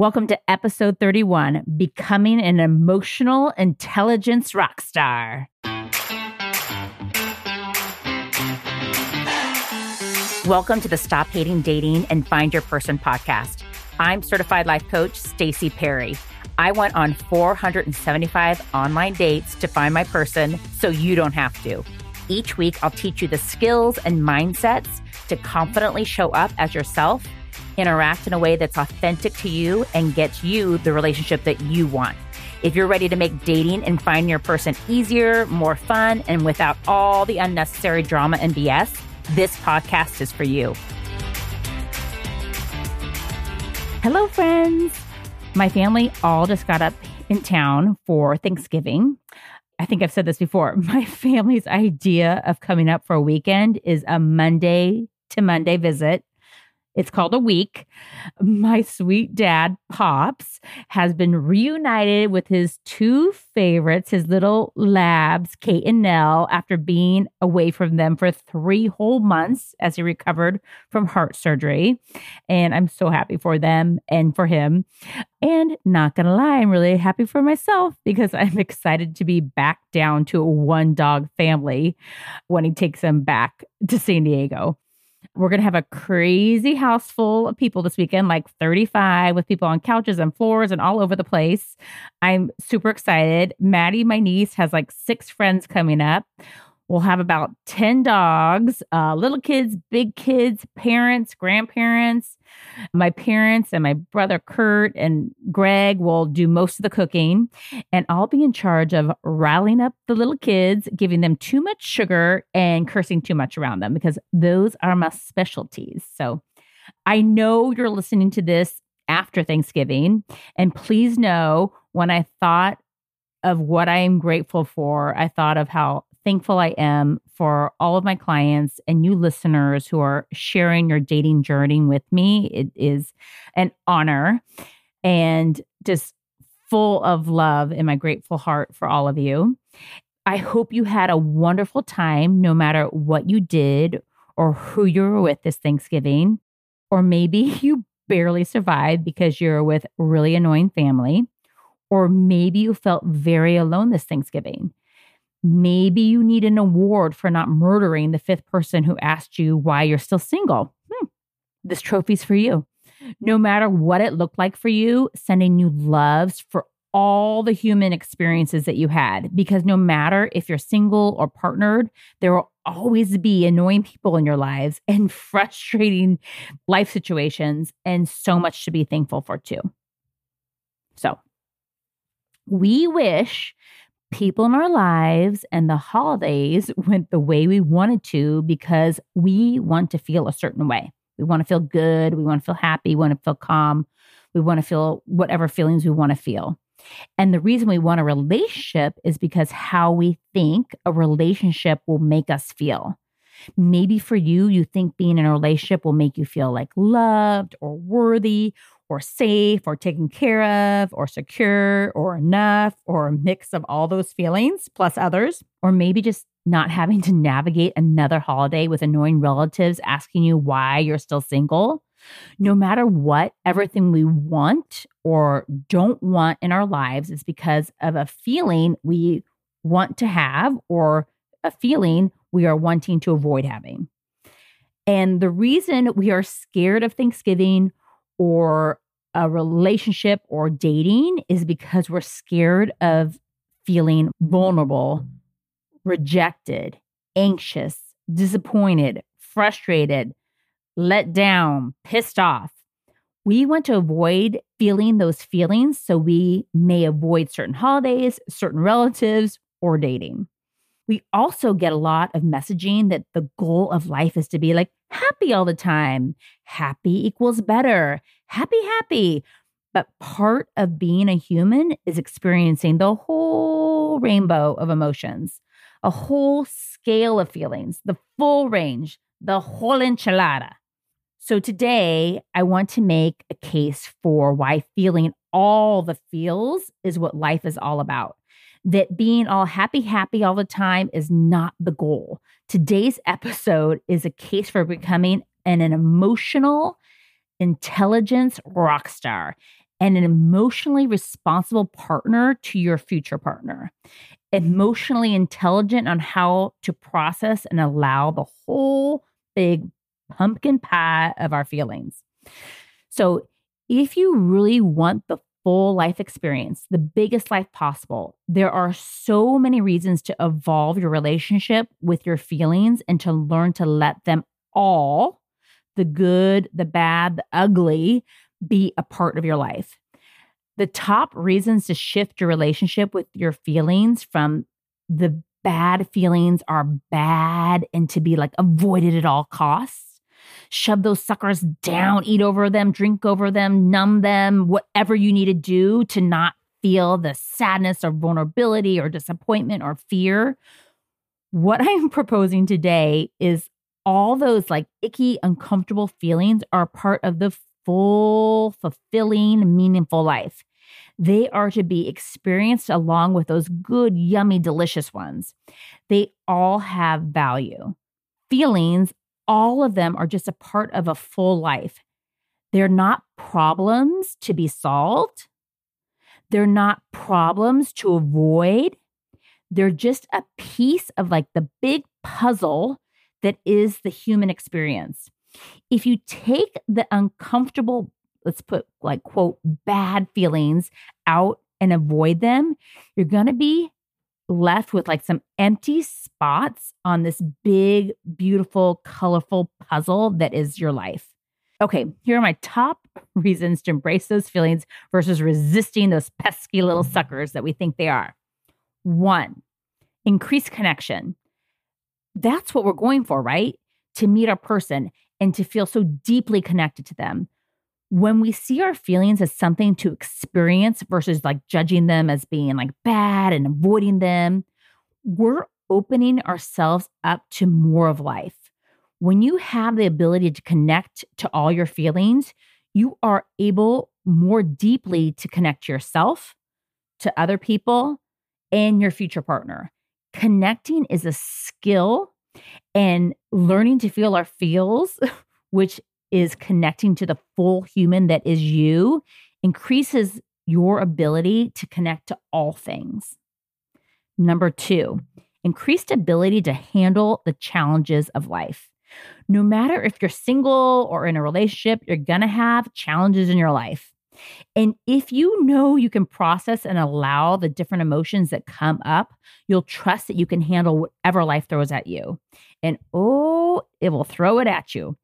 Welcome to episode 31 Becoming an Emotional Intelligence Rock Star. Welcome to the Stop Hating Dating and Find Your Person podcast. I'm certified life coach Stacy Perry. I went on 475 online dates to find my person so you don't have to. Each week, I'll teach you the skills and mindsets to confidently show up as yourself interact in a way that's authentic to you and gets you the relationship that you want. If you're ready to make dating and finding your person easier, more fun, and without all the unnecessary drama and BS, this podcast is for you. Hello, friends. My family all just got up in town for Thanksgiving. I think I've said this before. My family's idea of coming up for a weekend is a Monday to Monday visit it's called a week. My sweet dad, Pops, has been reunited with his two favorites, his little labs, Kate and Nell, after being away from them for three whole months as he recovered from heart surgery. And I'm so happy for them and for him. And not gonna lie, I'm really happy for myself because I'm excited to be back down to a one dog family when he takes them back to San Diego. We're going to have a crazy house full of people this weekend, like 35 with people on couches and floors and all over the place. I'm super excited. Maddie, my niece, has like six friends coming up. We'll have about 10 dogs, uh, little kids, big kids, parents, grandparents. My parents and my brother Kurt and Greg will do most of the cooking. And I'll be in charge of riling up the little kids, giving them too much sugar and cursing too much around them because those are my specialties. So I know you're listening to this after Thanksgiving. And please know when I thought of what I am grateful for, I thought of how thankful I am for all of my clients and you listeners who are sharing your dating journey with me. It is an honor and just full of love in my grateful heart for all of you. I hope you had a wonderful time no matter what you did or who you were with this Thanksgiving. Or maybe you barely survived because you're with really annoying family. Or maybe you felt very alone this Thanksgiving. Maybe you need an award for not murdering the fifth person who asked you why you're still single. Hmm. This trophy's for you. No matter what it looked like for you, sending you loves for all the human experiences that you had. Because no matter if you're single or partnered, there will always be annoying people in your lives and frustrating life situations, and so much to be thankful for, too. So, we wish people in our lives and the holidays went the way we wanted to because we want to feel a certain way. We want to feel good. We want to feel happy. We want to feel calm. We want to feel whatever feelings we want to feel. And the reason we want a relationship is because how we think a relationship will make us feel. Maybe for you, you think being in a relationship will make you feel like loved or worthy or safe or taken care of or secure or enough or a mix of all those feelings plus others. Or maybe just not having to navigate another holiday with annoying relatives asking you why you're still single. No matter what, everything we want or don't want in our lives is because of a feeling we want to have or a feeling we are wanting to avoid having. And the reason we are scared of Thanksgiving or a relationship or dating is because we're scared of feeling vulnerable, rejected, anxious, disappointed, frustrated, let down, pissed off. We want to avoid feeling those feelings so we may avoid certain holidays, certain relatives, or dating. We also get a lot of messaging that the goal of life is to be like happy all the time. Happy equals better happy, happy. But part of being a human is experiencing the whole rainbow of emotions, a whole scale of feelings, the full range, the whole enchilada. So today, I want to make a case for why feeling all the feels is what life is all about. That being all happy, happy all the time is not the goal. Today's episode is a case for becoming an, an emotional intelligence rock star. and an emotionally responsible partner to your future partner. Emotionally intelligent on how to process and allow the whole big pumpkin pie of our feelings. So, if you really want the full life experience, the biggest life possible, there are so many reasons to evolve your relationship with your feelings and to learn to let them all, the good, the bad, the ugly, be a part of your life. The top reasons to shift your relationship with your feelings from the bad feelings are bad and to be like avoided at all costs shove those suckers down, eat over them, drink over them, numb them, whatever you need to do to not feel the sadness or vulnerability or disappointment or fear. What I'm proposing today is all those like icky, uncomfortable feelings are part of the full, fulfilling, meaningful life. They are to be experienced along with those good, yummy, delicious ones. They all have value. Feelings all of them are just a part of a full life. They're not problems to be solved. They're not problems to avoid. They're just a piece of like the big puzzle that is the human experience. If you take the uncomfortable, let's put like, quote, bad feelings out and avoid them, you're going to be left with like some empty spots on this big, beautiful, colorful puzzle that is your life. Okay, here are my top reasons to embrace those feelings versus resisting those pesky little suckers that we think they are. One, increase connection. That's what we're going for, right? To meet our person and to feel so deeply connected to them when we see our feelings as something to experience versus like judging them as being like bad and avoiding them, we're opening ourselves up to more of life. When you have the ability to connect to all your feelings, you are able more deeply to connect yourself, to other people, and your future partner. Connecting is a skill, and learning to feel our feels, which is connecting to the full human that is you increases your ability to connect to all things. Number two, increased ability to handle the challenges of life. No matter if you're single or in a relationship, you're going to have challenges in your life. And if you know you can process and allow the different emotions that come up, you'll trust that you can handle whatever life throws at you. And oh, it will throw it at you.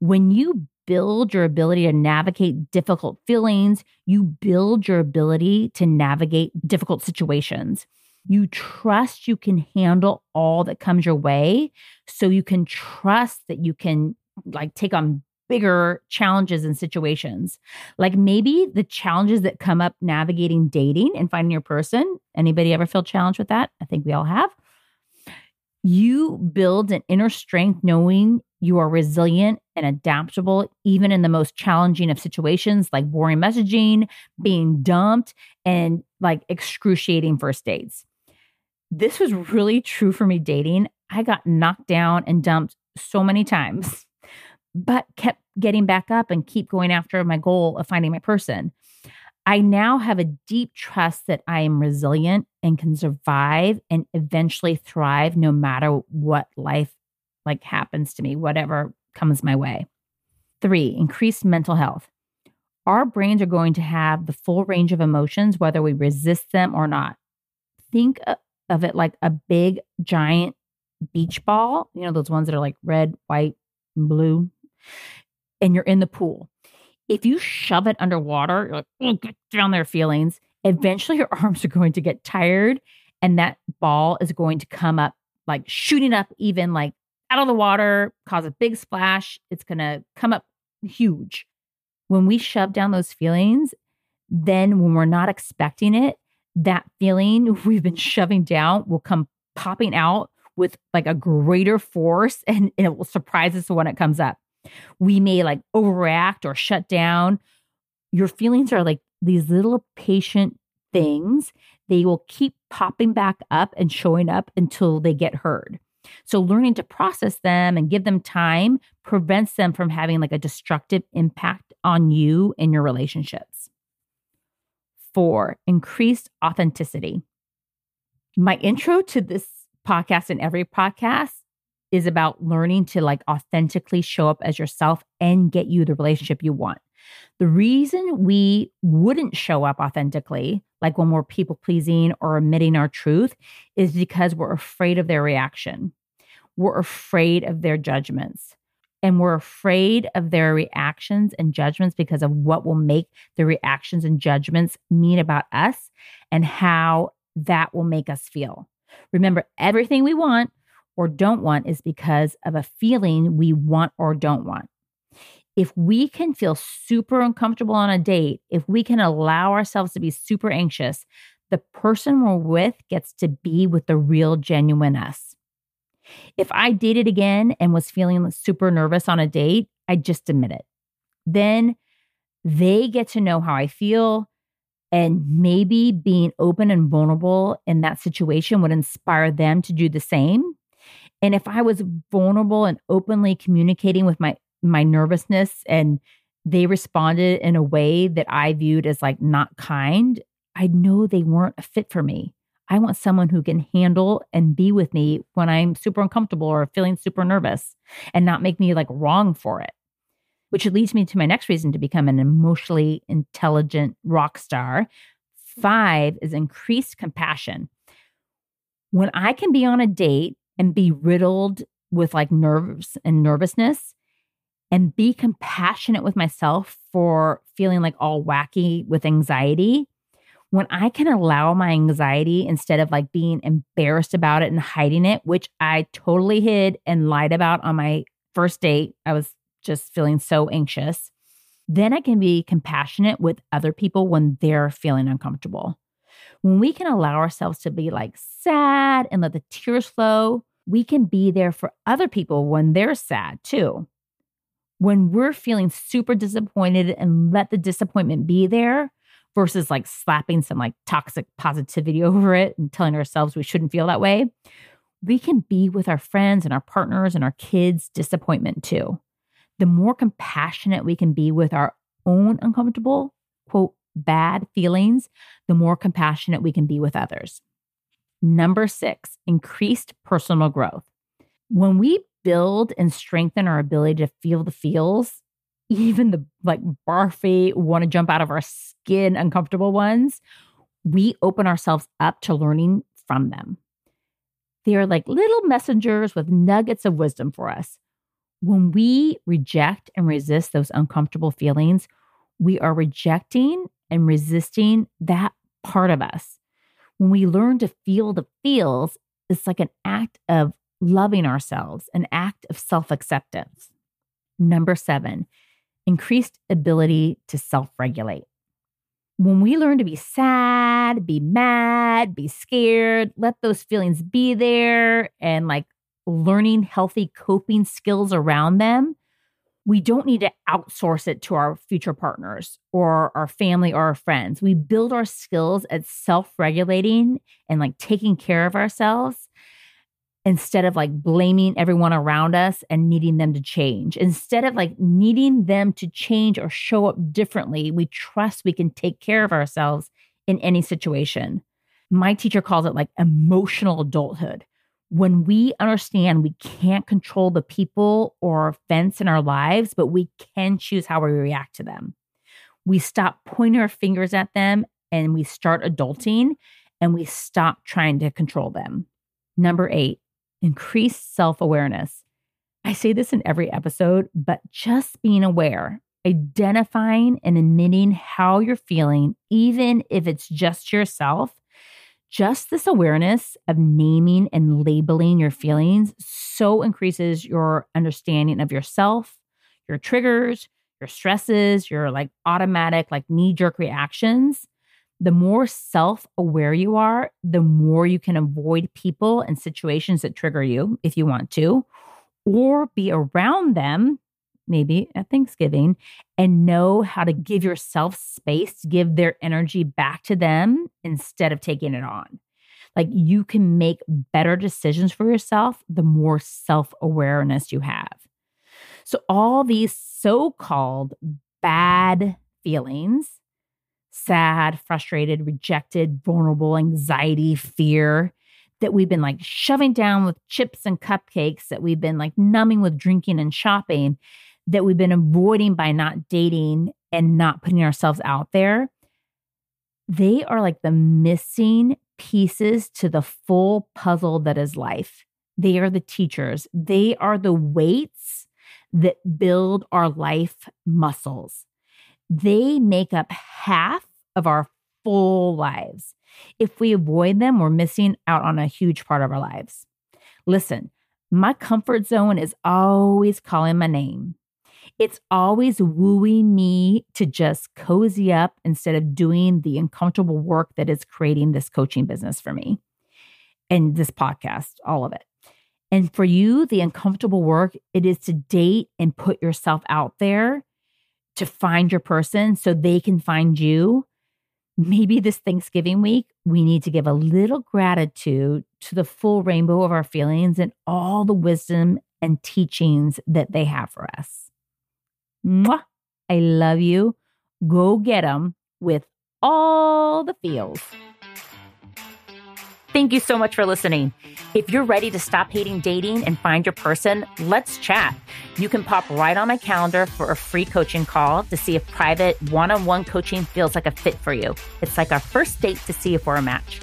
When you build your ability to navigate difficult feelings, you build your ability to navigate difficult situations. You trust you can handle all that comes your way. So you can trust that you can like take on bigger challenges and situations. Like maybe the challenges that come up navigating dating and finding your person. Anybody ever feel challenged with that? I think we all have. You build an inner strength knowing you are resilient and adaptable, even in the most challenging of situations like boring messaging, being dumped, and like excruciating first dates. This was really true for me dating. I got knocked down and dumped so many times, but kept getting back up and keep going after my goal of finding my person. I now have a deep trust that I am resilient and can survive and eventually thrive no matter what life like happens to me, whatever comes my way. Three, increased mental health. Our brains are going to have the full range of emotions, whether we resist them or not. Think of it like a big, giant beach ball, you know, those ones that are like red, white, and blue, and you're in the pool if you shove it underwater, you're like, oh, get down there, feelings. Eventually, your arms are going to get tired, and that ball is going to come up, like shooting up, even like out of the water, cause a big splash. It's going to come up huge. When we shove down those feelings, then when we're not expecting it, that feeling we've been shoving down will come popping out with like a greater force and, and it will surprise us when it comes up. We may like overreact or shut down. Your feelings are like these little patient things. They will keep popping back up and showing up until they get heard. So, learning to process them and give them time prevents them from having like a destructive impact on you and your relationships. four, increased authenticity. My intro to this podcast and every podcast is about learning to like authentically show up as yourself and get you the relationship you want. The reason we wouldn't show up authentically, like when we're people pleasing or admitting our truth, is because we're afraid of their reaction. We're afraid of their judgments. And we're afraid of their reactions and judgments because of what will make the reactions and judgments mean about us and how that will make us feel. Remember, everything we want or don't want is because of a feeling we want or don't want if we can feel super uncomfortable on a date, if we can allow ourselves to be super anxious, the person we're with gets to be with the real, genuine us. If I dated again and was feeling super nervous on a date, I'd just admit it. Then they get to know how I feel. And maybe being open and vulnerable in that situation would inspire them to do the same. And if I was vulnerable and openly communicating with my my nervousness and they responded in a way that I viewed as like not kind, I know they weren't a fit for me. I want someone who can handle and be with me when I'm super uncomfortable or feeling super nervous and not make me like wrong for it. Which leads me to my next reason to become an emotionally intelligent rock star. Five is increased compassion. When I can be on a date and be riddled with like nerves and nervousness, and be compassionate with myself for feeling like all wacky with anxiety. When I can allow my anxiety instead of like being embarrassed about it and hiding it, which I totally hid and lied about on my first date, I was just feeling so anxious. Then I can be compassionate with other people when they're feeling uncomfortable. When we can allow ourselves to be like sad and let the tears flow, we can be there for other people when they're sad too when we're feeling super disappointed and let the disappointment be there versus like slapping some like toxic positivity over it and telling ourselves we shouldn't feel that way, we can be with our friends and our partners and our kids' disappointment too. The more compassionate we can be with our own uncomfortable, quote, bad feelings, the more compassionate we can be with others. Number six, increased personal growth. When we build and strengthen our ability to feel the feels, even the like barfy, want to jump out of our skin, uncomfortable ones, we open ourselves up to learning from them. They are like little messengers with nuggets of wisdom for us. When we reject and resist those uncomfortable feelings, we are rejecting and resisting that part of us. When we learn to feel the feels, it's like an act of loving ourselves, an act of self acceptance. Number seven, increased ability to self regulate. When we learn to be sad, be mad, be scared, let those feelings be there, and like learning healthy coping skills around them, we don't need to outsource it to our future partners or our family or our friends. We build our skills at self regulating and like taking care of ourselves instead of like blaming everyone around us and needing them to change. Instead of like needing them to change or show up differently, we trust we can take care of ourselves in any situation. My teacher calls it like emotional adulthood. When we understand we can't control the people or events in our lives, but we can choose how we react to them. We stop pointing our fingers at them and we start adulting and we stop trying to control them. Number eight, increase self awareness. I say this in every episode, but just being aware, identifying and admitting how you're feeling, even if it's just yourself, just this awareness of naming and labeling your feelings so increases your understanding of yourself, your triggers, your stresses, your like automatic, like knee jerk reactions. The more self aware you are, the more you can avoid people and situations that trigger you if you want to, or be around them, maybe at Thanksgiving, and know how to give yourself space to give their energy back to them instead of taking it on. Like you can make better decisions for yourself the more self awareness you have. So, all these so called bad feelings sad, frustrated, rejected, vulnerable, anxiety, fear that we've been like shoving down with chips and cupcakes, that we've been like numbing with drinking and shopping, that we've been avoiding by not dating and not putting ourselves out there, they are like the missing pieces to the full puzzle that is life. They are the teachers, they are the weights that build our life muscles. They make up half of our full lives. If we avoid them, we're missing out on a huge part of our lives. Listen, my comfort zone is always calling my name. It's always wooing me to just cozy up instead of doing the uncomfortable work that is creating this coaching business for me and this podcast, all of it. And for you, the uncomfortable work, it is to date and put yourself out there to find your person so they can find you. Maybe this Thanksgiving week, we need to give a little gratitude to the full rainbow of our feelings and all the wisdom and teachings that they have for us. Mwah! I love you. Go get them with all the feels. Thank you so much for listening. If you're ready to stop hating dating and find your person, let's chat. You can pop right on my calendar for a free coaching call to see if private one on one coaching feels like a fit for you. It's like our first date to see if we're a match.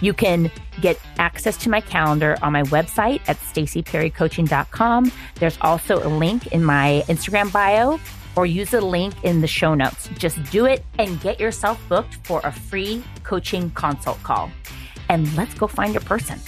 You can get access to my calendar on my website at stacyperrycoaching.com. There's also a link in my Instagram bio or use a link in the show notes. Just do it and get yourself booked for a free coaching consult call. And let's go find your person.